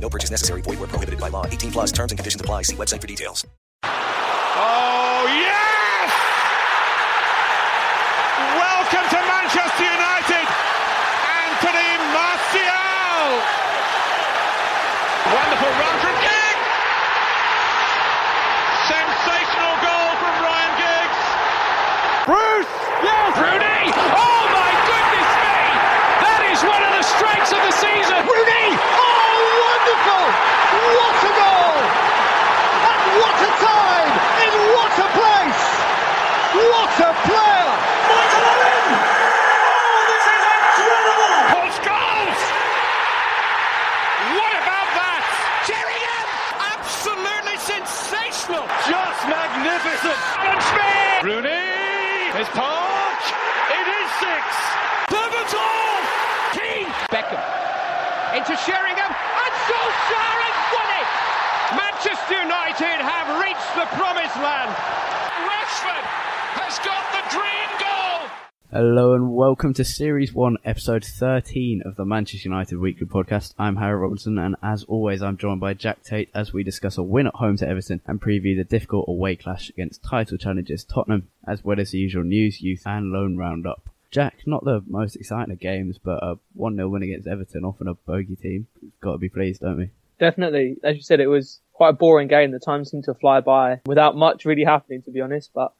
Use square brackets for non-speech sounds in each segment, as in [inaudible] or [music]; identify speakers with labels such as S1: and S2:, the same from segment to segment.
S1: No purchase necessary. Void were prohibited by law. 18 plus. Terms and conditions apply. See website for details.
S2: Oh, yes! Welcome to Manchester United, Anthony Martial! Wonderful run from Giggs! Sensational goal from Ryan Giggs! Bruce! Yes! Rooney! Oh my goodness me! That is one of the strikes of the season! Rooney! Wonderful! What a goal! And what a time! In what a place! What a player! Michael Owen! Oh, this is incredible! Paul Scholes! What about that? Sheringham! Absolutely sensational! Just magnificent! And Smith! Rooney! His punch! It is six! Pivotal! Keane! Beckham! Into Sheringham! And Solskjaer has won it! Manchester United have reached the promised land! Rashford has got the dream goal!
S3: Hello and welcome to Series 1, Episode 13 of the Manchester United Weekly Podcast. I'm Harry Robinson and as always I'm joined by Jack Tait as we discuss a win at home to Everton and preview the difficult away clash against title challengers Tottenham as well as the usual news, youth and loan roundup. Jack, not the most exciting of games, but a 1-0 win against Everton, often a bogey team. Got to be pleased, don't we?
S4: Definitely. As you said, it was quite a boring game. The time seemed to fly by without much really happening, to be honest. But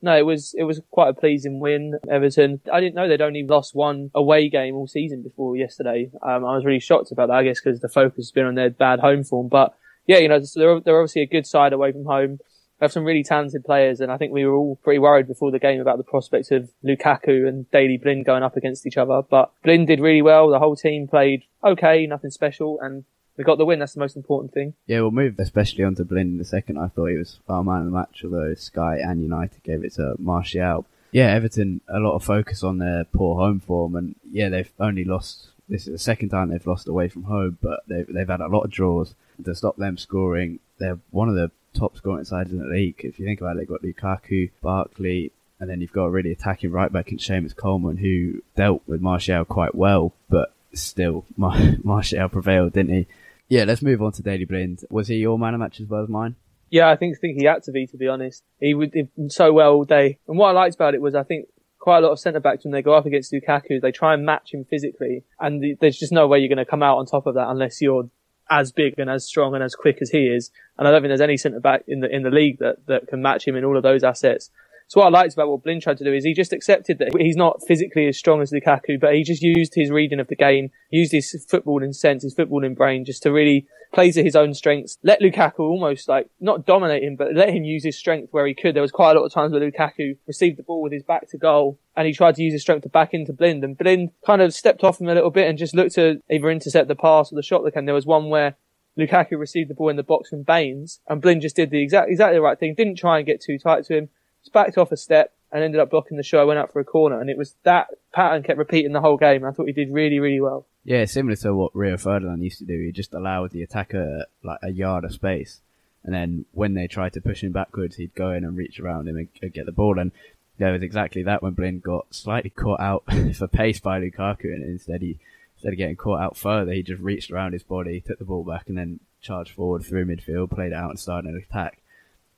S4: no, it was it was quite a pleasing win. Everton. I didn't know they'd only lost one away game all season before yesterday. Um, I was really shocked about that. I guess because the focus has been on their bad home form. But yeah, you know, they're they're obviously a good side away from home. They have some really talented players, and I think we were all pretty worried before the game about the prospects of Lukaku and Daley Blind going up against each other. But Blind did really well. The whole team played okay, nothing special, and we got the win. That's the most important thing.
S3: Yeah, we'll move especially onto Blind in a second. I thought he was our man of the match, although Sky and United gave it to Martial. Yeah, Everton, a lot of focus on their poor home form, and yeah, they've only lost. This is the second time they've lost away from home, but they've they've had a lot of draws to stop them scoring. They're one of the top scoring sides in the league. If you think about it, they've got Lukaku, Barkley, and then you've got a really attacking right back in Seamus Coleman who dealt with Martial quite well, but still [laughs] Mar- Martial prevailed, didn't he? Yeah, let's move on to Daley Blind. Was he your man of match as well as mine?
S4: Yeah, I think think he had to be, to be honest. He would did so well all day. And what I liked about it was I think quite a lot of centre backs when they go up against Lukaku, they try and match him physically, and the, there's just no way you're going to come out on top of that unless you're as big and as strong and as quick as he is. And I don't think there's any centre back in the in the league that that can match him in all of those assets. So what I liked about what Blin tried to do is he just accepted that he's not physically as strong as Lukaku, but he just used his reading of the game, used his footballing sense, his footballing brain, just to really play to his own strengths. Let Lukaku almost like not dominate him, but let him use his strength where he could. There was quite a lot of times where Lukaku received the ball with his back to goal, and he tried to use his strength to back into Blind, and Blind kind of stepped off him a little bit and just looked to either intercept the pass or the shot that came. There was one where Lukaku received the ball in the box from Baines, and Blind just did the exact exactly the right thing. Didn't try and get too tight to him. Just backed off a step and ended up blocking the shot. Went out for a corner, and it was that pattern kept repeating the whole game. I thought he did really, really well.
S3: Yeah, similar to what Rio Ferdinand used to do. He just allowed the attacker like a yard of space, And then when they tried to push him backwards, he'd go in and reach around him and, and get the ball. And there was exactly that when Blin got slightly caught out [laughs] for pace by Lukaku, and instead he instead of getting caught out further, he just reached around his body, took the ball back, and then charged forward through midfield, played out, and started an attack.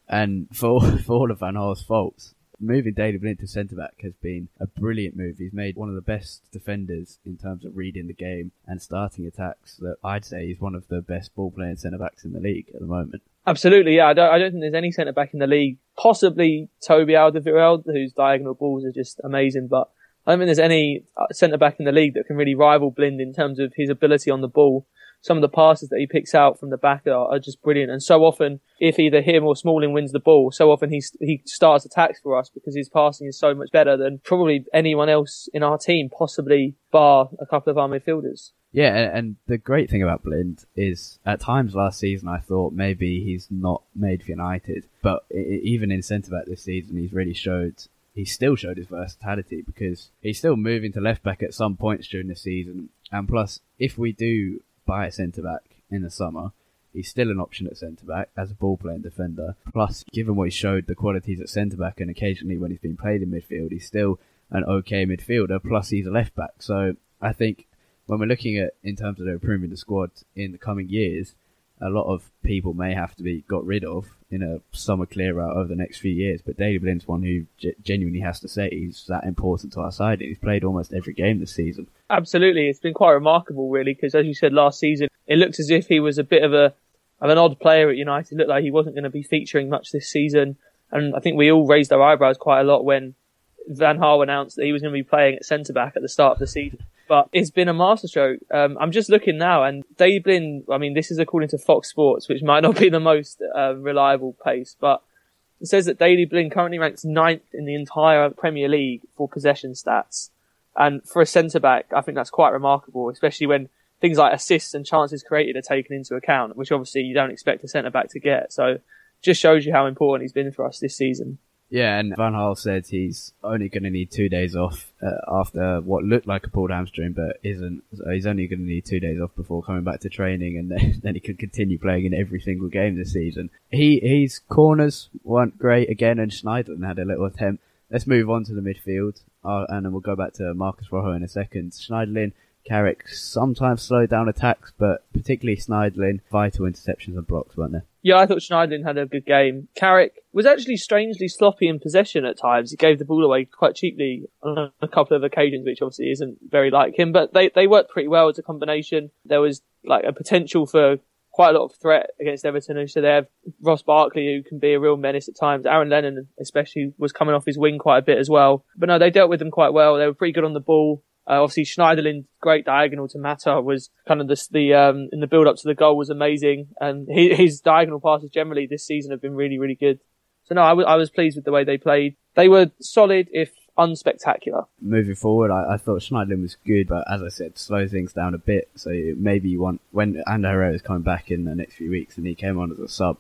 S3: And for [laughs] for all of Van Gaal's faults, moving Daley Blind to centre back has been a brilliant move. He's made one of the best defenders in terms of reading the game and starting attacks. That I'd say he's one of the best ball playing centre backs in the league at the moment.
S4: Absolutely, yeah. I don't, I don't think there's any centre back in the league, possibly Toby Alderweireld, whose diagonal balls are just amazing, but I don't think there's any uh, centre back in the league that can really rival Blind in terms of his ability on the ball. Some of the passes that he picks out from the back are, are just brilliant. And so often, if either him or Smalling wins the ball, so often he he starts attacks for us because his passing is so much better than probably anyone else in our team, possibly bar a couple of our midfielders.
S3: Yeah, and the great thing about Blind is at times last season I thought maybe he's not made for United, but even in centre back this season he's really showed he still showed his versatility because he's still moving to left back at some points during the season. And plus, if we do buy a centre back in the summer, he's still an option at centre back as a ball playing defender. Plus, given what he showed the qualities at centre back and occasionally when he's been played in midfield, he's still an okay midfielder. Plus, he's a left back. So I think when we're looking at in terms of improving the squad in the coming years, a lot of people may have to be got rid of in a summer clear out over the next few years. But Daley Blind's one who g- genuinely has to say he's that important to our side. He's played almost every game this season.
S4: Absolutely, it's been quite remarkable, really, because as you said last season, it looked as if he was a bit of a of an odd player at United. It looked like he wasn't going to be featuring much this season, and I think we all raised our eyebrows quite a lot when Van Gaal announced that he was going to be playing at centre back at the start of the season. But it's been a masterstroke. Um, I'm just looking now, and Daley Blind. I mean, this is according to Fox Sports, which might not be the most uh, reliable pace, but it says that Daley Blind currently ranks ninth in the entire Premier League for possession stats. And for a centre back, I think that's quite remarkable, especially when things like assists and chances created are taken into account, which obviously you don't expect a centre back to get. So just shows you how important he's been for us this season.
S3: Yeah, and Van Gaal said he's only going to need two days off uh, after what looked like a pulled hamstring, but isn't. So he's only going to need two days off before coming back to training, and [laughs] then, then he can continue playing in every single game this season. He his corners weren't great again, and Schneiderlin had a little attempt. Let's move on to the midfield, uh, and then we'll go back to Marcos Rojo in a second. Schneiderlin Carrick sometimes slowed down attacks, but particularly Schneiderlin, vital interceptions and blocks, weren't there?
S4: Yeah, I thought Schneiderlin had a good game. Carrick was actually strangely sloppy in possession at times. He gave the ball away quite cheaply on a couple of occasions, which obviously isn't very like him, but they, they worked pretty well as a combination. There was like a potential for quite a lot of threat against Everton. And so they have Ross Barkley, who can be a real menace at times. Aaron Lennon, especially, was coming off his wing quite a bit as well. But no, they dealt with them quite well. They were pretty good on the ball. Uh, obviously, Schneiderlin's great diagonal to Mata was kind of the, the um, in the build up to the goal was amazing, and his, his diagonal passes generally this season have been really, really good. So no, I, w- I was pleased with the way they played. They were solid, if unspectacular.
S3: Moving forward, I, I thought Schneiderlin was good, but as I said, slow things down a bit. So maybe you want when Ander Herrera is coming back in the next few weeks, and he came on as a sub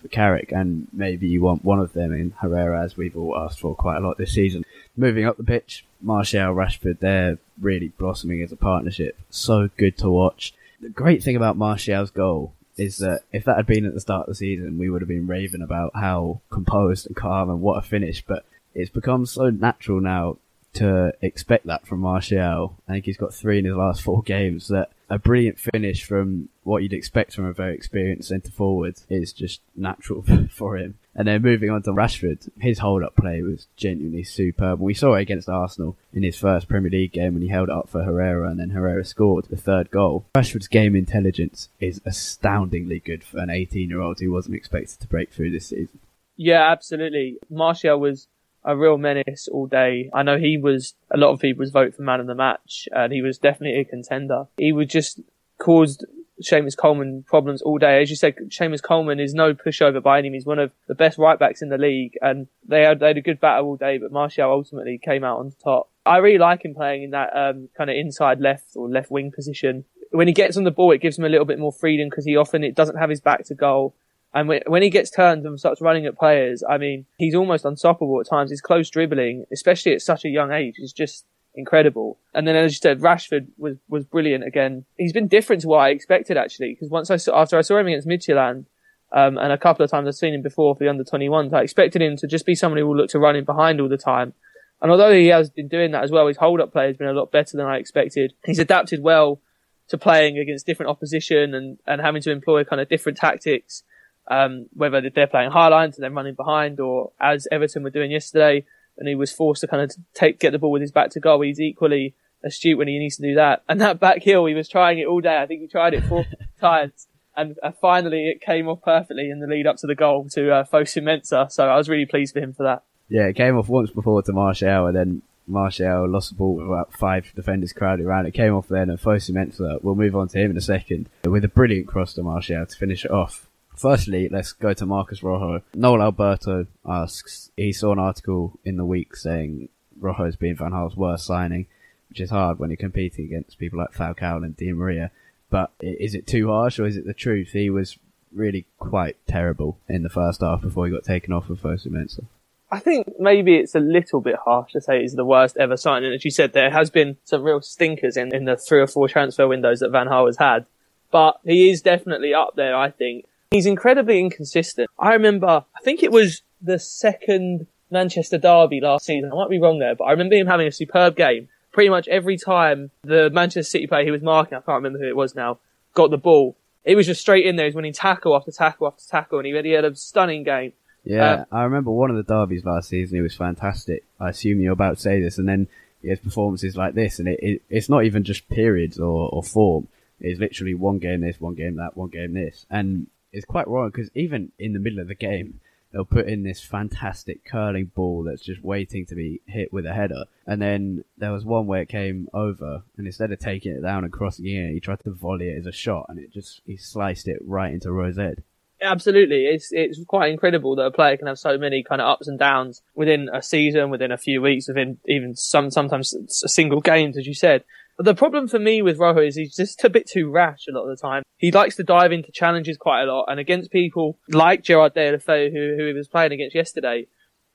S3: for Carrick, and maybe you want one of them in Herrera, as we've all asked for quite a lot this season. Moving up the pitch, Martial, Rashford, they're really blossoming as a partnership. So good to watch. The great thing about Martial's goal is that if that had been at the start of the season, we would have been raving about how composed and calm and what a finish. But it's become so natural now to expect that from Martial. I think he's got three in his last four [laughs] games that a brilliant finish from what you'd expect from a very experienced centre forward is just natural [laughs] for him. And then moving on to Rashford, his hold up play was genuinely superb. We saw it against Arsenal in his first Premier League game when he held up for Herrera and then Herrera scored the third goal. Rashford's game intelligence is astoundingly good for an 18 year old who wasn't expected to break through this season.
S4: Yeah, absolutely. Martial was a real menace all day. I know he was, a lot of people's vote for man of the match and he was definitely a contender. He would just caused Seamus Coleman problems all day. As you said, Seamus Coleman is no pushover by any means, one of the best right backs in the league, and they had, they had a good battle all day, but Martial ultimately came out on top. I really like him playing in that um, kind of inside left or left wing position. When he gets on the ball, it gives him a little bit more freedom because he often it doesn't have his back to goal. And when he gets turned and starts running at players, I mean, he's almost unstoppable at times. His close dribbling, especially at such a young age, is just incredible. And then, as you said, Rashford was, was brilliant again. He's been different to what I expected actually, because once I saw, after I saw him against Midtjylland, Um, and a couple of times I've seen him before for the under 21s. I expected him to just be someone who will look to run in behind all the time. And although he has been doing that as well, his hold up play has been a lot better than I expected. He's adapted well to playing against different opposition and, and having to employ kind of different tactics. Um, whether they're playing high lines and then running behind or as Everton were doing yesterday and he was forced to kind of take, get the ball with his back to goal. He's equally astute when he needs to do that. [laughs] And that back heel, he was trying it all day. I think he tried it four [laughs] times and uh, finally it came off perfectly in the lead up to the goal to uh, Fosu Mensah. So I was really pleased for him for that.
S3: Yeah, it came off once before to Martial, and then Martial lost the ball with about five defenders crowded around. It came off then, and Fosu Mensah, we'll move on to him in a second, with a brilliant cross to Martial to finish it off. Firstly, let's go to Marcus Rojo. Noel Alberto asks, he saw an article in the week saying Rojo's been Van Gaal's worst signing, which is hard when you're competing against people like Falcao and Di Maria. But is it too harsh or is it the truth? He was really quite terrible in the first half before he got taken off with Fosu Mensah.
S4: I think maybe it's a little bit harsh to say he's the worst ever signing. As you said, there has been some real stinkers in, in the three or four transfer windows that Van Gaal has had. But he is definitely up there, I think. He's incredibly inconsistent. I remember, I think it was the second Manchester derby last season. I might be wrong there, but I remember him having a superb game pretty much every time the Manchester City player he was marking, I can't remember who it was now, got the ball, it was just straight in there. He was winning tackle after tackle after tackle, and he really had a stunning game.
S3: Yeah, uh, I remember one of the derbies last season. He was fantastic. I assume you're about to say this, and then he has performances like this, and it, it, it's not even just periods or, or form. It's literally one game this, one game that, one game this, and it's quite wrong because even in the middle of the game, they'll put in this fantastic curling ball that's just waiting to be hit with a header. And then there was one where it came over, and instead of taking it down and crossing it, he tried to volley it as a shot, and it just he sliced it right into Rosette.
S4: Absolutely, it's it's quite incredible that a player can have so many kind of ups and downs within a season, within a few weeks, within even some sometimes a single games, as you said. The problem for me with Rojo is he's just a bit too rash a lot of the time. He likes to dive into challenges quite a lot, and against people like Gerard Deulofeu, who, who he was playing against yesterday,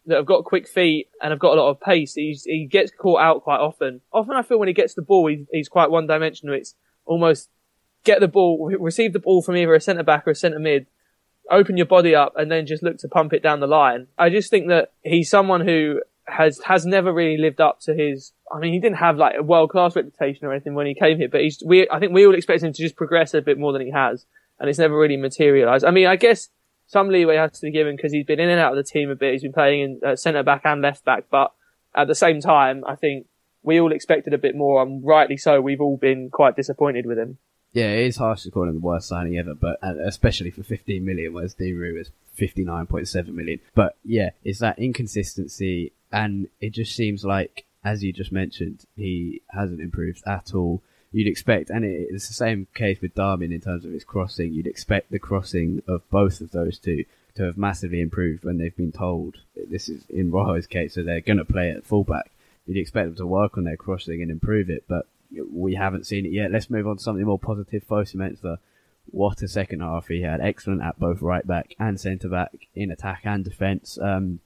S4: that have got quick feet and have got a lot of pace, he's, he gets caught out quite often. Often I feel when he gets the ball, he's, he's quite one dimensional. It's almost get the ball, receive the ball from either a centre back or a centre mid, open your body up, and then just look to pump it down the line. I just think that he's someone who has has never really lived up to his. I mean, he didn't have like a world class reputation or anything when he came here, but he's. We I think we all expect him to just progress a bit more than he has, and it's never really materialised. I mean, I guess some leeway has to be given because he's been in and out of the team a bit. He's been playing in uh, centre back and left back, but at the same time, I think we all expected a bit more, and rightly so. We've all been quite disappointed with him.
S3: Yeah, it is harsh to call him the worst signing ever, but especially for 15 million, whereas De Diru is 59.7 million. But yeah, it's that inconsistency and it just seems like, as you just mentioned, he hasn't improved at all. You'd expect, and it's the same case with Darmian in terms of his crossing. You'd expect the crossing of both of those two to have massively improved when they've been told this is in Rojo's case, so they're going to play at fullback. You'd expect them to work on their crossing and improve it, but we haven't seen it yet. Let's move on to something more positive. Fosu Mensah, what a second half he had. Excellent at both right back and centre back in attack and defence. Um,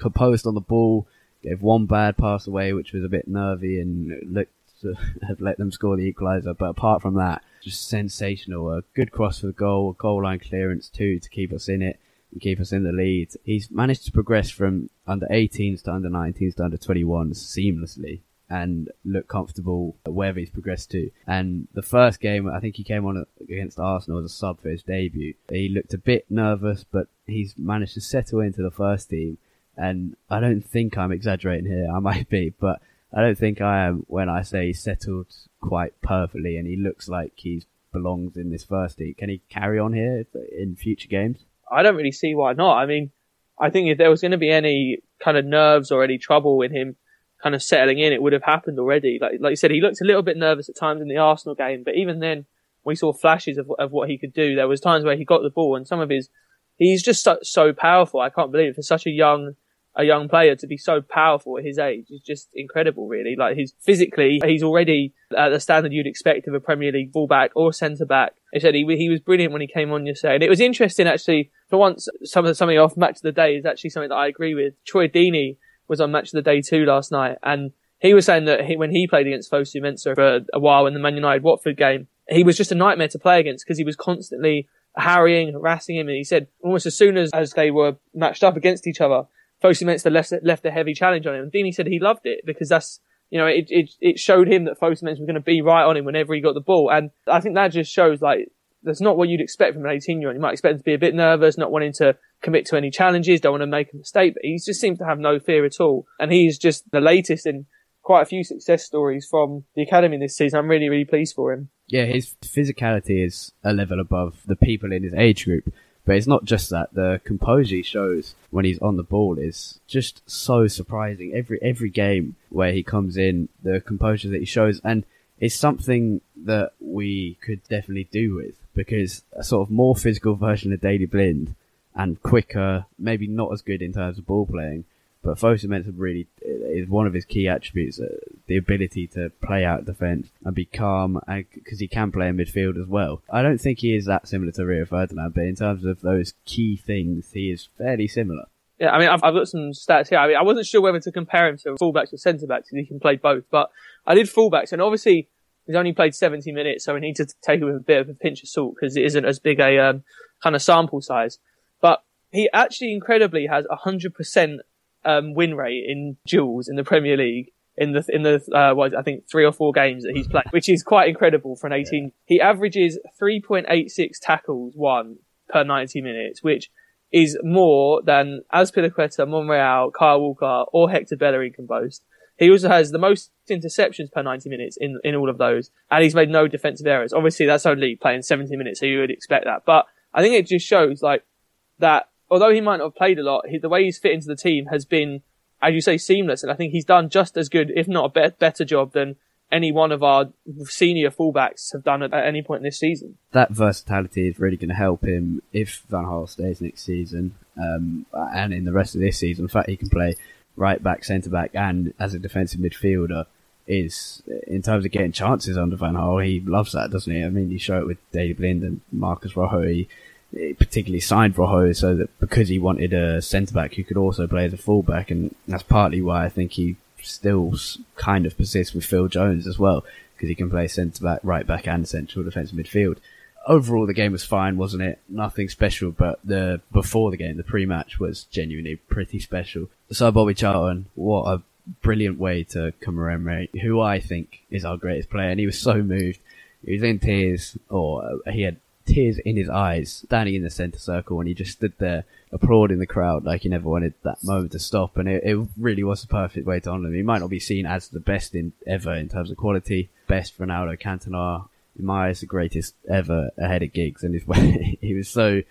S3: composed on the ball, gave one bad pass away, which was a bit nervy and looked to [laughs] have let them score the equaliser. But apart from that, just sensational. A good cross for the goal, a goal line clearance too to keep us in it and keep us in the lead. He's managed to progress from under 18s to under 19s to under 21s seamlessly and look comfortable wherever he's progressed to. And the first game, I think he came on against Arsenal as a sub for his debut. He looked a bit nervous, but he's managed to settle into the first team and I don't think I'm exaggerating here. I [laughs] might be, but I don't think I am when I say he's settled quite perfectly and he looks like he belongs in this first team. Can he carry on here in future games?
S4: I don't really see why not. I mean, I think if there was going to be any kind of nerves or any trouble in him kind of settling in, it would have happened already. Like, like you said, he looked a little bit nervous at times in the Arsenal game, but even then, we saw flashes of, of what he could do. There was times where he got the ball and some of his, he's just so, so powerful. I can't believe it for such a young, a young player to be so powerful at his age is just incredible, really. Like he's physically, he's already at the standard you'd expect of a Premier League fullback or centre back. He said he, he was brilliant when he came on yesterday. And it was interesting actually, for once, some of the, something off match of the day is actually something that I agree with. Troy Deeney was on match of the day too last night and he was saying that he, when he played against Fosu Mensah for a while in the Man United Watford game, he was just a nightmare to play against because he was constantly harrying, harassing him. And he said almost as soon as, as they were matched up against each other, Fosu left, left a heavy challenge on him. And Deeney said he loved it because that's, you know, it, it, it showed him that Fosu was going to be right on him whenever he got the ball. And I think that just shows like, that's not what you'd expect from an 18 year old. You might expect him to be a bit nervous, not wanting to commit to any challenges, don't want to make a mistake, but he just seems to have no fear at all. And he's just the latest in quite a few success stories from the academy this season. I'm really, really pleased for him.
S3: Yeah, his physicality is a level above the people in his age group. But it's not just that. The composure he shows when he's on the ball is just so surprising. Every every game where he comes in, the composure that he shows, and it's something that we could definitely do with because a sort of more physical version of Daley Blind and quicker, maybe not as good in terms of ball playing, but Fosu-Mensah really is one of his key attributes, the ability to play out defence and be calm, because he can play in midfield as well. I don't think he is that similar to Rio Ferdinand, but in terms of those key things, he is fairly similar.
S4: Yeah, I mean, I've, I've got some stats here. I mean, I wasn't sure whether to compare him to fullbacks or centre backs he can play both, but I did fullbacks, and obviously he's only played 70 minutes, so we need to take it with a bit of a pinch of salt because it isn't as big a um, kind of sample size. But he actually incredibly has 100% um, win rate in duels in the Premier League in the in the uh, what, I think three or four games that he's played, which is quite incredible for an 18. Yeah. He averages 3.86 tackles won per 90 minutes, which is more than Azpilicueta, Monreal, Kyle Walker, or Hector Bellerin can boast. He also has the most interceptions per 90 minutes in, in all of those, and he's made no defensive errors. Obviously, that's only playing 70 minutes, so you would expect that. But I think it just shows like that although he might not have played a lot, he, the way he's fit into the team has been, as you say, seamless. And I think he's done just as good, if not a be- better job than any one of our senior fullbacks have done at, at any point in this season.
S3: That versatility is really going to help him if Van Gaal stays next season, um, and in the rest of this season. In fact, he can play right back, centre back, and as a defensive midfielder. Is in terms of getting chances under Van Gaal, he loves that, doesn't he? I mean, you show it with David Blind and Marcos Rojo. He Eh, particularly signed Rojo so that because he wanted a centre back who could also play as a fullback, and that's partly why I think he still kind of persists with Phil Jones as well because he can play centre back, right back, and central defensive midfield. Overall, the game was fine, wasn't it? Nothing special, but the before the game, the pre-match was genuinely pretty special. So Bobby Charlton, what a brilliant way to commemorate who I think is our greatest player, and he was so moved. He was in tears, or uh, he had tears in his eyes, standing in the centre circle, and he just stood there applauding the crowd like he never wanted that moment to stop. And it, it really was the perfect way to honour him. He might not be seen as the best in ever in terms of quality, best Ronaldo Cantona, in my eyes, the greatest ever ahead of Giggs. And his [laughs] he was so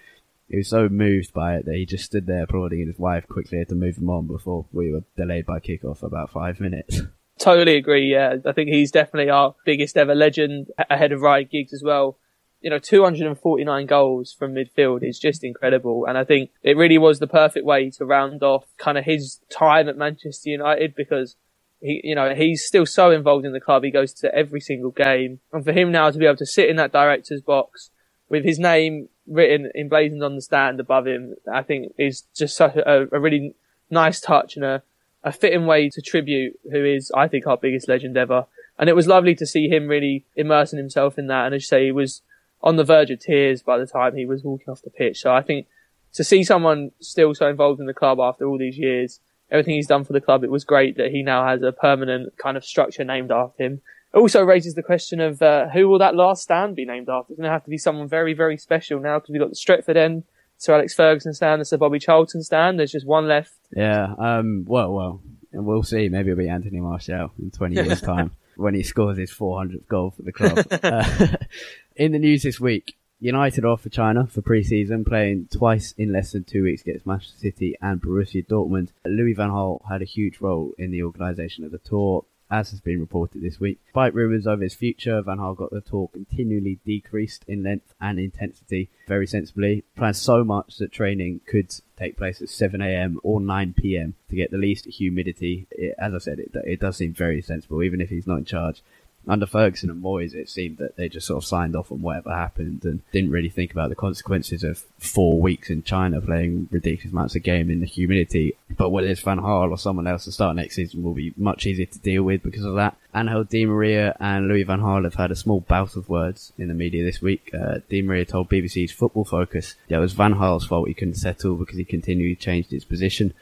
S3: he was so moved by it that he just stood there applauding, and his wife quickly had to move him on before we were delayed by kickoff about five minutes. [laughs]
S4: Totally agree. Yeah, I think he's definitely our biggest ever legend ahead of Ryan Giggs as well you know, 249 goals from midfield is just incredible. And I think it really was the perfect way to round off kind of his time at Manchester United because he, you know, he's still so involved in the club. He goes to every single game. And for him now to be able to sit in that director's box with his name written emblazoned on the stand above him, I think is just such a, a really nice touch and a, a fitting way to tribute who is, I think, our biggest legend ever. And it was lovely to see him really immersing himself in that. And as you say, he was on the verge of tears by the time he was walking off the pitch. So I think to see someone still so involved in the club after all these years, everything he's done for the club, it was great that he now has a permanent kind of structure named after him. It also raises the question of uh, who will that last stand be named after? It's going to have to be someone very, very special now because we've got the Stretford end, Sir Alex Ferguson stand, the Sir Bobby Charlton stand. There's just one left.
S3: Yeah. Um. Well, well, and we'll see. Maybe it'll be Anthony Martial in 20 years' [laughs] time when he scores his 400th goal for the club. [laughs] uh, [laughs] in the news this week, United off for China for pre-season, playing twice in less than two weeks against Manchester City and Borussia Dortmund. Louis van Gaal had a huge role in the organisation of the tour, as has been reported this week. Despite rumours over his future, Van Gaal got the tour continually decreased in length and intensity very sensibly. Planned so much that training could take place at 7am or 9pm to get the least humidity. It, as I said, it, it does seem very sensible, even if he's not in charge. Under Ferguson and Moyes, it seemed that they just sort of signed off on whatever happened and didn't really think about the consequences of four weeks in China playing ridiculous amounts of game in the humidity. But whether it's Van Gaal or someone else to start next season will be much easier to deal with because of that. Angel Di Maria and Louis Van Gaal have had a small bout of words in the media this week. Uh, Di Maria told BBC's Football Focus that it was Van Gaal's fault he couldn't settle because he continually changed his position.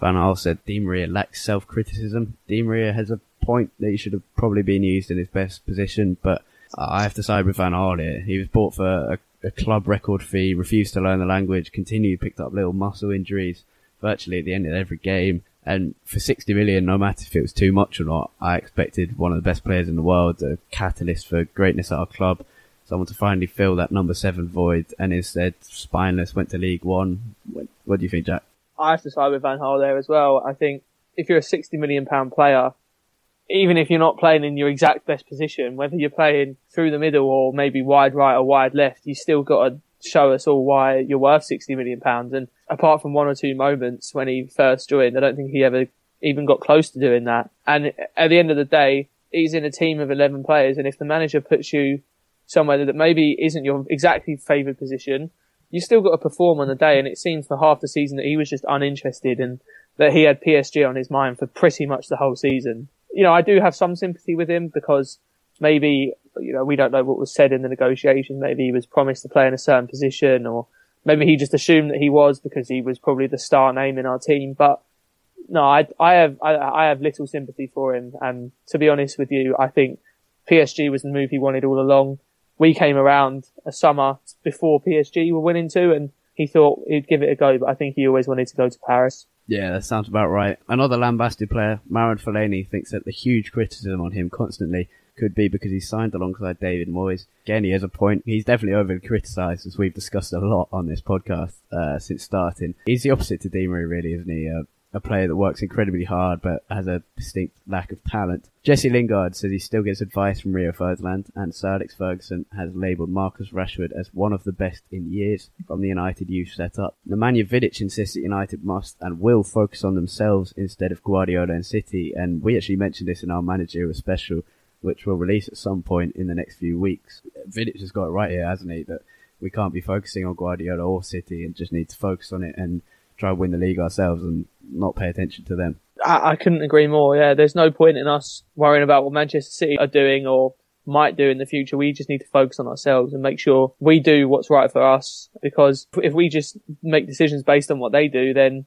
S3: Van Gaal said Di Maria lacks self-criticism. Di Maria has a point that he should have probably been used in his best position, but I have to side with Van Gaal here. He was bought for a, a club record fee, refused to learn the language, continued, picked up little muscle injuries virtually at the end of every game. And for 60 million, no matter if it was too much or not, I expected one of the best players in the world, a catalyst for greatness at our club, someone to finally fill that number seven void, and instead, spineless, went to League One. What, do you think, Jack?
S4: I have to side with Van Gaal there as well. I think if you're a 60 million pound player, even if you're not playing in your exact best position, whether you're playing through the middle or maybe wide right or wide left, you still got to show us all why you're worth 60 million pounds. And apart from one or two moments when he first joined, I don't think he ever even got close to doing that. And at the end of the day, he's in a team of 11 players. And if the manager puts you somewhere that maybe isn't your exactly favoured position, you still got to perform on the day. And it seems for half the season that he was just uninterested and that he had PSG on his mind for pretty much the whole season. You know, I do have some sympathy with him because maybe, you know, we don't know what was said in the negotiation. Maybe he was promised to play in a certain position or maybe he just assumed that he was because he was probably the star name in our team. But no, I, I have, I, I have little sympathy for him. And to be honest with you, I think PSG was the move he wanted all along. We came around a summer before PSG were winning too, and he thought he'd give it a go, but I think he always wanted to go to Paris.
S3: Yeah, that sounds about right. Another lambasted player, Marouane Fellaini, thinks that the huge criticism on him constantly could be because he signed alongside David Moyes. Again, he has a point. He's definitely overly criticised, as we've discussed a lot on this podcast uh, since starting. He's the opposite to Di Maria, really, isn't he? Uh, a player that works incredibly hard but has a distinct lack of talent. Jesse Lingard says he still gets advice from Rio Ferdinand, and Sir Alex Ferguson has labelled Marcus Rashford as one of the best in years from the United youth setup. Nemanja Vidic insists that United must and will focus on themselves instead of Guardiola and City, and we actually mentioned this in our managerial special, which we'll release at some point in the next few weeks. Vidic has got it right here, hasn't he? That we can't be focusing on Guardiola or City and just need to focus on it and try and win the league ourselves and not pay attention to them.
S4: I, I couldn't agree more. Yeah, there's no point in us worrying about what Manchester City are doing or might do in the future. We just need to focus on ourselves and make sure we do what's right for us. Because if we just make decisions based on what they do, then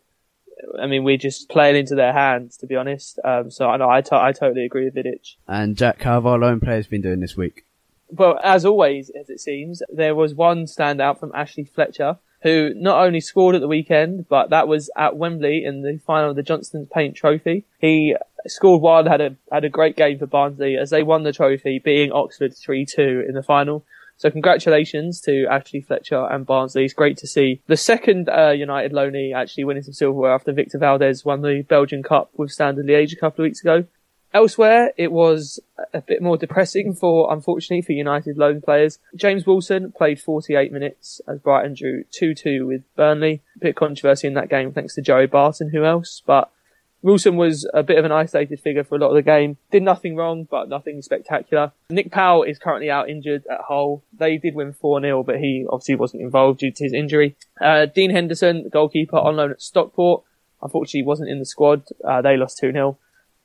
S4: I mean, we're just playing into their hands, to be honest. Um, so I know I, totally agree with Vidic.
S3: And Jack, how have our loan players been doing this week?
S4: Well, as always, as it seems, there was one standout from Ashley Fletcher, who not only scored at the weekend, but that was at Wembley in the final of the Johnstone's Paint Trophy. He scored well, had a had a great game for Barnsley as they won the trophy, beating Oxford 3-2 in the final. So congratulations to Ashley Fletcher and Barnsley. It's great to see the second uh, United loanee actually winning some silverware after Victor Valdés won the Belgian Cup with Standard Liège a couple of weeks ago. Elsewhere, it was a bit more depressing for, unfortunately, for United loan players. James Wilson played 48 minutes as Brighton drew 2-2 with Burnley. A bit of controversy in that game thanks to Joey Barton, who else? But Wilson was a bit of an isolated figure for a lot of the game. Did nothing wrong, but nothing spectacular. Nick Powell is currently out injured at Hull. They did win 4-0, but he obviously wasn't involved due to his injury. Uh, Dean Henderson, the goalkeeper on loan at Stockport, unfortunately wasn't in the squad. Uh, they lost 2-0.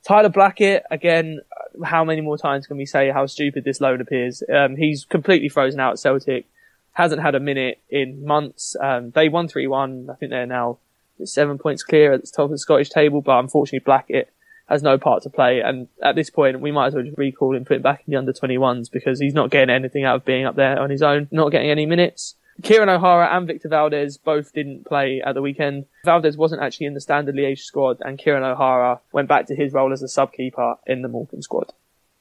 S4: Tyler Blackett, again, how many more times can we say how stupid this loan appears? Um, he's completely frozen out at Celtic. Hasn't had a minute in months. Um, they won 3-1. I think they're now seven points clear at the top of the Scottish table, but unfortunately Blackett has no part to play. And at this point, we might as well just recall him, put him back in the under 21s because he's not getting anything out of being up there on his own, not getting any minutes. Kieran O'Hara and Victor Valdés both didn't play at the weekend. Valdés wasn't actually in the standard Liège squad and Kieran O'Hara went back to his role as a sub-keeper in the Morecambe squad.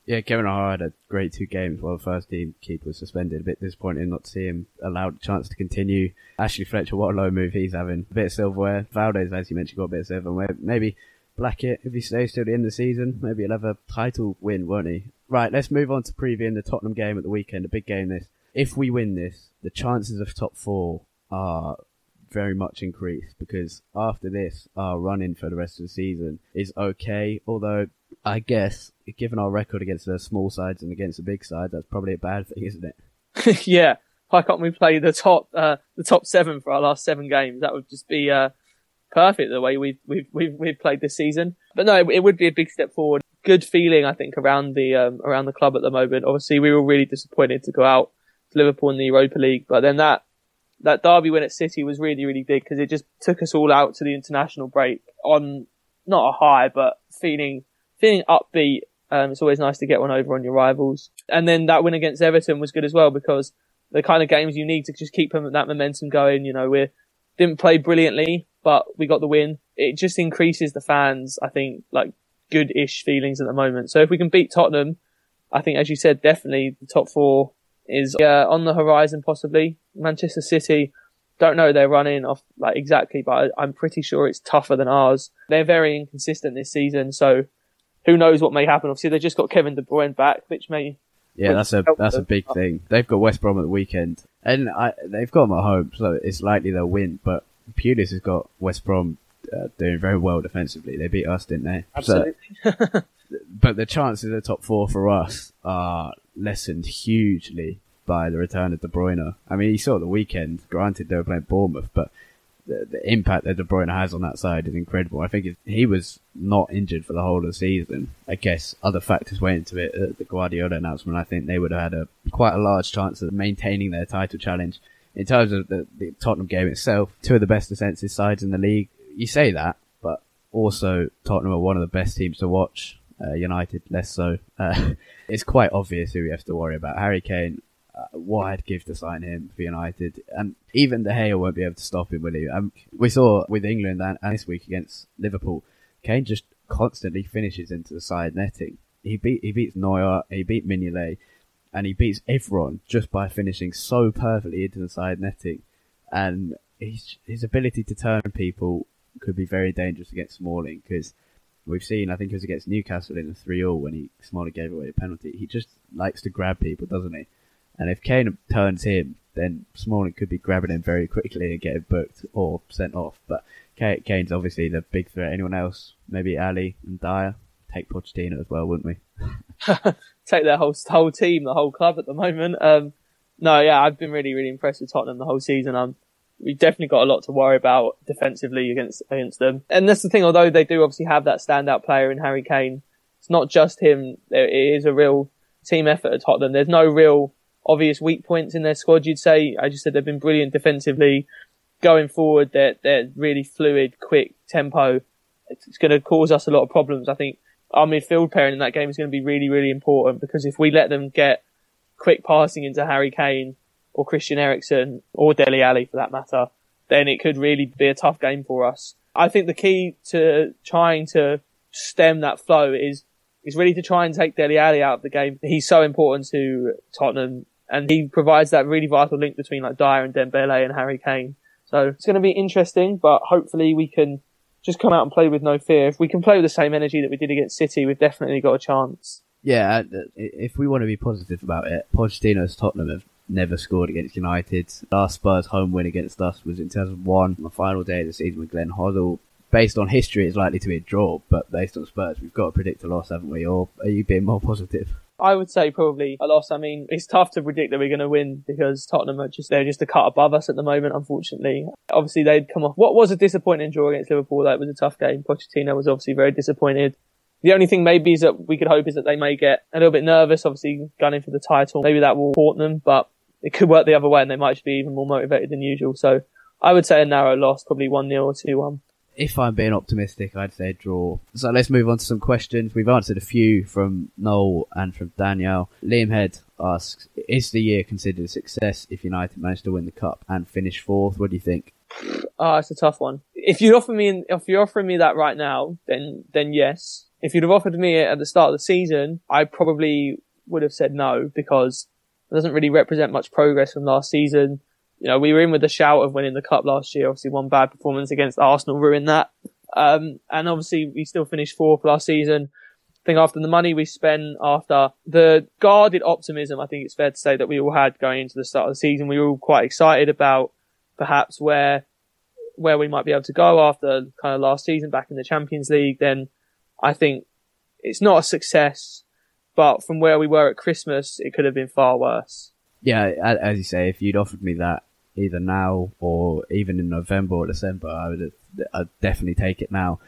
S3: Yeah, Kevin O'Hara had a great two games while the first team keeper was suspended. A bit disappointing not to see him allowed a chance to continue. Ashley Fletcher, what a low move he's having. A bit of silverware. Valdés, as you mentioned, got a bit of silverware. Maybe Blackett, if he stays till the end of the season, maybe he'll have a title win, won't he? Right, let's move on to previewing the Tottenham game at the weekend. A big game this. If we win this, the chances of top four are very much increased because after this, our run in for the rest of the season is okay. Although I guess, given our record against the small sides and against the big side, that's probably a bad thing, isn't it? [laughs]
S4: yeah. Why can't we play the top, uh, the top seven for our last seven games? That would just be, uh, perfect the way we've, we've, we've, we've played this season. But no, it, it would be a big step forward. Good feeling, I think, around the, um, around the club at the moment. Obviously, we were really disappointed to go out Liverpool in the Europa League, but then that, that derby win at City was really, really big because it just took us all out to the international break on not a high, but feeling, feeling upbeat. Um, it's always nice to get one over on your rivals. And then that win against Everton was good as well because the kind of games you need to just keep that momentum going. You know, we didn't play brilliantly, but we got the win. It just increases the fans, I think, like good-ish feelings at the moment. So if we can beat Tottenham, I think, as you said, definitely the top four is uh, on the horizon possibly. Manchester City, don't know they're running off like exactly, but I'm pretty sure it's tougher than ours. They're very inconsistent this season, so who knows what may happen. Obviously, they just got Kevin De Bruyne back, which may
S3: yeah, that's a that's a big thing. They've got West Brom at the weekend, and I, they've got them at home, so it's likely they'll win. But Pulis has got West Brom uh, doing very well defensively. They beat us, didn't they?
S4: Absolutely.
S3: So, [laughs] but the chances of the top four for us are lessened hugely by the return of De Bruyne. I mean, you saw the weekend. Granted, they were playing Bournemouth, but the, the impact that De Bruyne has on that side is incredible. I think he was not injured for the whole of the season. I guess other factors went into it. Uh, the Guardiola announcement, I think they would have had a quite a large chance of maintaining their title challenge. In terms of the, the Tottenham game itself, two of the best defensive sides in the league. You say that, but also Tottenham are one of the best teams to watch. Uh, United less so. Uh, [laughs] it's quite obvious who we have to worry about. Harry Kane uh, what I'd give to sign him for United. And even De Gea won't be able to stop him, will he? Um, we saw with England and, and, this week against Liverpool, Kane just constantly finishes into the side netting. He beat he beats Neuer, he beat Mignolet, and he beats everyone just by finishing so perfectly into the side netting. And his his ability to turn people could be very dangerous against Smalling because we've seen, I think it was against Newcastle in the 3 0 when he Smalling gave away a penalty. He just likes to grab people, doesn't he? And if Kane turns him, then Smalling could be grabbing him very quickly and getting booked or sent off. But Kane's obviously the big threat. Anyone else? Maybe Alli and Dier. Take Pochettino as well, wouldn't we? [laughs]
S4: Take their whole whole team, the whole club at the moment. Um, no, yeah, I've been really, really impressed with Tottenham the whole season. Um, we've definitely got a lot to worry about defensively against against them. And that's the thing. Although they do obviously have that standout player in Harry Kane, it's not just him. It is a real team effort at Tottenham. There's no real obvious weak points in their squad, you'd say. I just said they've been brilliant defensively. Going forward, they're, they're really fluid, quick tempo. It's going to cause us a lot of problems. I think our midfield pairing in that game is going to be really, really important because if we let them get quick passing into Harry Kane or Christian Eriksen or Dele Alli for that matter, then it could really be a tough game for us. I think the key to trying to stem that flow is is really to try and take Dele Alli out of the game. He's so important to Tottenham and he provides that really vital link between like Dier and Dembele and Harry Kane. So it's going to be interesting, but hopefully we can just come out and play with no fear. If we can play with the same energy that we did against City, we've definitely got a chance.
S3: Yeah, uh, if we want to be positive about it, Pochettino's Tottenham have never scored against United. Last Spurs home win against us was in 2001, on the final day of the season with Glenn Hoddle. Based on history, it's likely to be a draw, but based on Spurs, we've got to predict a loss, haven't we? Or are you being more positive?
S4: I would say probably a loss. I mean, it's tough to predict that we're going to win because Tottenham are just, they're just a cut above us at the moment, unfortunately. Obviously, they'd come off what was a disappointing draw against Liverpool. That was a tough game. Pochettino was obviously very disappointed. The only thing maybe is that we could hope is that they may get a little bit nervous, obviously gunning for the title. Maybe that will haunt them, but it could work the other way and they might just be even more motivated than usual. So I would say a narrow loss, probably 1-0 or 2-1
S3: if I'm being optimistic, I'd say draw. So let's move on to some questions. We've answered a few from Noel and from Danielle. Liam Head asks, is the year considered a success if United manage to win the cup and finish fourth? What do you think?
S4: Ah, oh, it's a tough one. If you'd offer me, if you're offering me that right now, then, then yes. If you'd have offered me it at the start of the season, I probably would have said no because it doesn't really represent much progress from last season you know, we were in with a shout of winning the cup last year. Obviously, one bad performance against Arsenal ruined that. Um, and obviously, we still finished fourth last season. I think after the money we spent, after the guarded optimism, I think it's fair to say that we all had going into the start of the season, we were all quite excited about perhaps where where we might be able to go after kind of last season back in the Champions League. Then I think it's not a success, but from where we were at Christmas, it could have been far worse.
S3: Yeah, as you say, if you'd offered me that either now or even in November or December, I would I'd definitely take it now.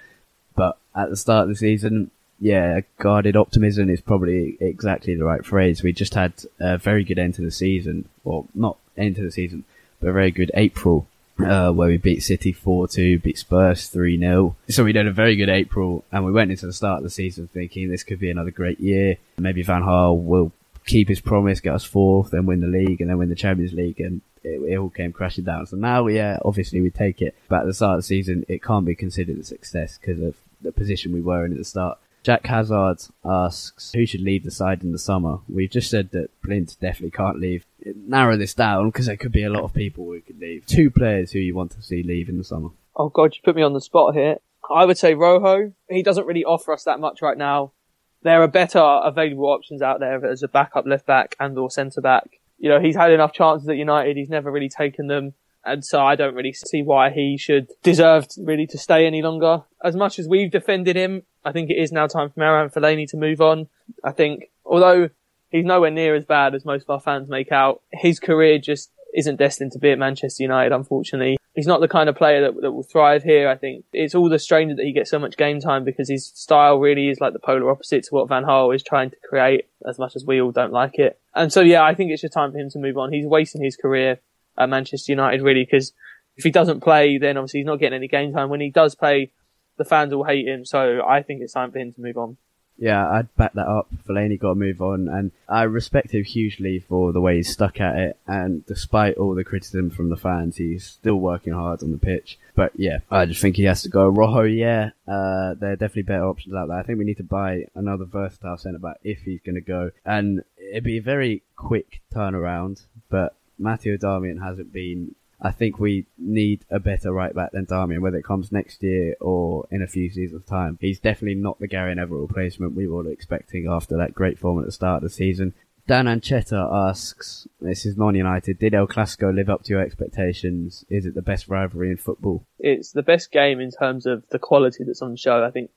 S3: But at the start of the season, yeah, guarded optimism is probably exactly the right phrase. We just had a very good end to the season, or not end to the season, but a very good April, uh, where we beat City 4-2, beat Spurs 3-0. So we had a very good April, and we went into the start of the season thinking this could be another great year. Maybe Van Gaal will keep his promise, get us fourth, then win the league, and then win the Champions League, and it, it all came crashing down. So now, yeah, obviously we take it, but at the start of the season, it can't be considered a success because of the position we were in at the start. Jack Hazard asks who should leave the side in the summer. We've just said that Blind definitely can't leave. Narrow this down because there could be a lot of people who could leave. Two players who you want to see leave in the summer.
S4: Oh god, you put me on the spot here. I would say Rojo. He doesn't really offer us that much right now. There are better available options out there as a backup left back and or centre back. You know, he's had enough chances at United. He's never really taken them. And so I don't really see why he should deserve really to stay any longer. As much as we've defended him, I think it is now time for Marouane Fellaini to move on. I think, although he's nowhere near as bad as most of our fans make out, his career just isn't destined to be at Manchester United, unfortunately. He's not the kind of player that, that will thrive here. I think it's all the stranger that he gets so much game time because his style really is like the polar opposite to what Van Gaal is trying to create as much as we all don't like it. And so, yeah, I think it's just time for him to move on. He's wasting his career at Manchester United really because if he doesn't play, then obviously he's not getting any game time. When he does play, the fans will hate him. So I think it's time for him to move on.
S3: Yeah, I'd back that up. Fellaini got to move on, and I respect him hugely for the way he's stuck at it. And despite all the criticism from the fans, he's still working hard on the pitch. But yeah, I just think he has to go. Rojo, yeah, uh, there are definitely better options out there. I think we need to buy another versatile centre back if he's going to go, and it'd be a very quick turnaround. But Matteo Darmian hasn't been I think we need a better right back than Darmian, whether it comes next year or in a few seasons' time. He's definitely not the Gary Neville replacement we were expecting after that great form at the start of the season. Dan Anchetta asks, this is non-United, did El Clasico live up to your expectations? Is it the best rivalry in football?
S4: It's the best game in terms of the quality that's on show. I think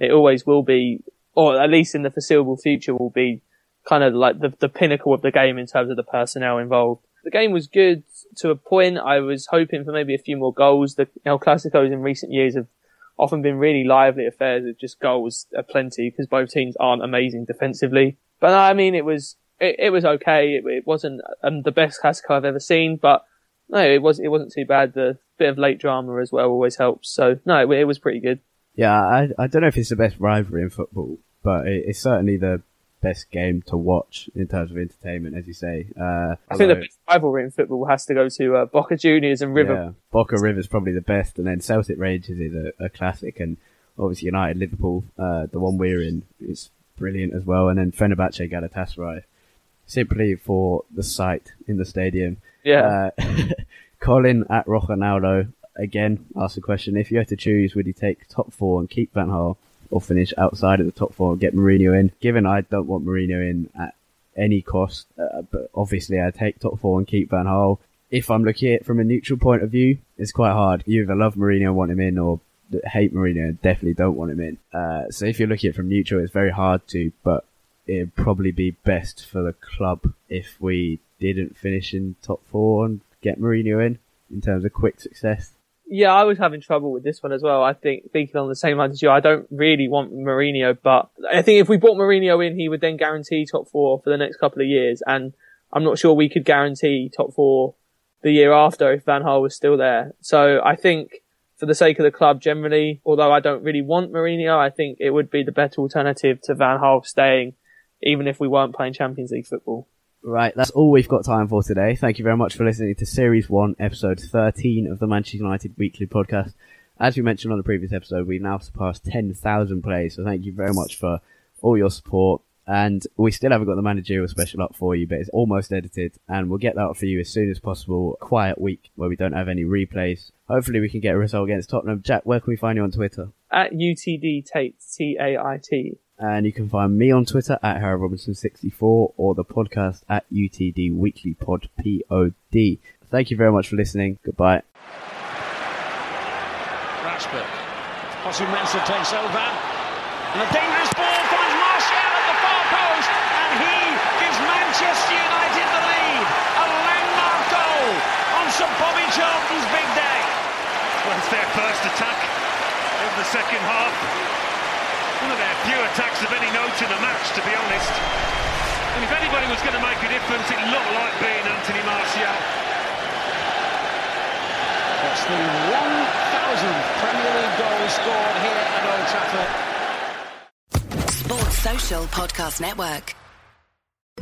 S4: it always will be, or at least in the foreseeable future will be kind of like the, the pinnacle of the game in terms of the personnel involved. The game was good to a point. I was hoping for maybe a few more goals. The El Clasicos in recent years have often been really lively affairs with just goals aplenty because both teams aren't amazing defensively. But I mean, it was it, it was okay. It, it wasn't um, the best Clasico I've ever seen, but no, it was it wasn't too bad. The bit of late drama as well always helps. So no, it, it was pretty good.
S3: Yeah, I I don't know if it's the best rivalry in football, but it, it's certainly the best game to watch in terms of entertainment, as you say. Uh,
S4: I think the best rivalry in football has to go to uh, Boca Juniors and River.
S3: Yeah, Boca River's probably the best, and then Celtic Rangers is a, a classic, and obviously United Liverpool, uh, the one we're in, is brilliant as well, and then Fenerbahce Galatasaray, simply for the sight in the stadium.
S4: Yeah.
S3: Uh, [laughs] Colin at Rojanaulo again asked the question: If you had to choose, would you take top four and keep Van Gaal? Or finish outside of the top four and get Mourinho in. Given I don't want Mourinho in at any cost, uh, but obviously I take top four and keep Van Gaal. If I'm looking at it from a neutral point of view, it's quite hard. You either love Mourinho and want him in, or hate Mourinho and definitely don't want him in. Uh, so if you're looking at it from neutral, it's very hard to, but it'd probably be best for the club if we didn't finish in top four and get Mourinho in in terms of quick success.
S4: Yeah, I was having trouble with this one as well. I think thinking on the same lines as you, I don't really want Mourinho, but I think if we brought Mourinho in, he would then guarantee top four for the next couple of years, and I'm not sure we could guarantee top four the year after if Van Gaal was still there. So I think for the sake of the club generally, although I don't really want Mourinho, I think it would be the better alternative to Van Gaal staying, even if we weren't playing Champions League football.
S3: Right, that's all we've got time for today. Thank you very much for listening to Series 1, Episode 13 of the Manchester United Weekly Podcast. As we mentioned on the previous episode, we now surpassed 10,000 plays, so thank you very much for all your support. And we still haven't got the managerial special up for you, but it's almost edited, and we'll get that up for you as soon as possible. A quiet week where we don't have any replays. Hopefully we can get a result against Tottenham. Jack, where can we find you on Twitter?
S4: At UTD Tait, T-A-I-T.
S3: And you can find me on Twitter at Harry Robinson64 or the podcast at UTD Weekly Pod P-O-D. Thank you very much for listening. Goodbye.
S2: Rashford. Fosu Mensah takes over. And a dangerous ball finds Martial at the far post, and he gives Manchester United the lead. A landmark goal on Sir Bobby Charlton's big day.
S5: Well, it's their first attack of the second half. One of their few attacks of any note in the match, to be honest. And if anybody was going to make a difference, it looked like being Anthony Martial.
S2: That's the 1,000th Premier League goal scored here at Old Trafford.
S6: Sports Social Podcast Network.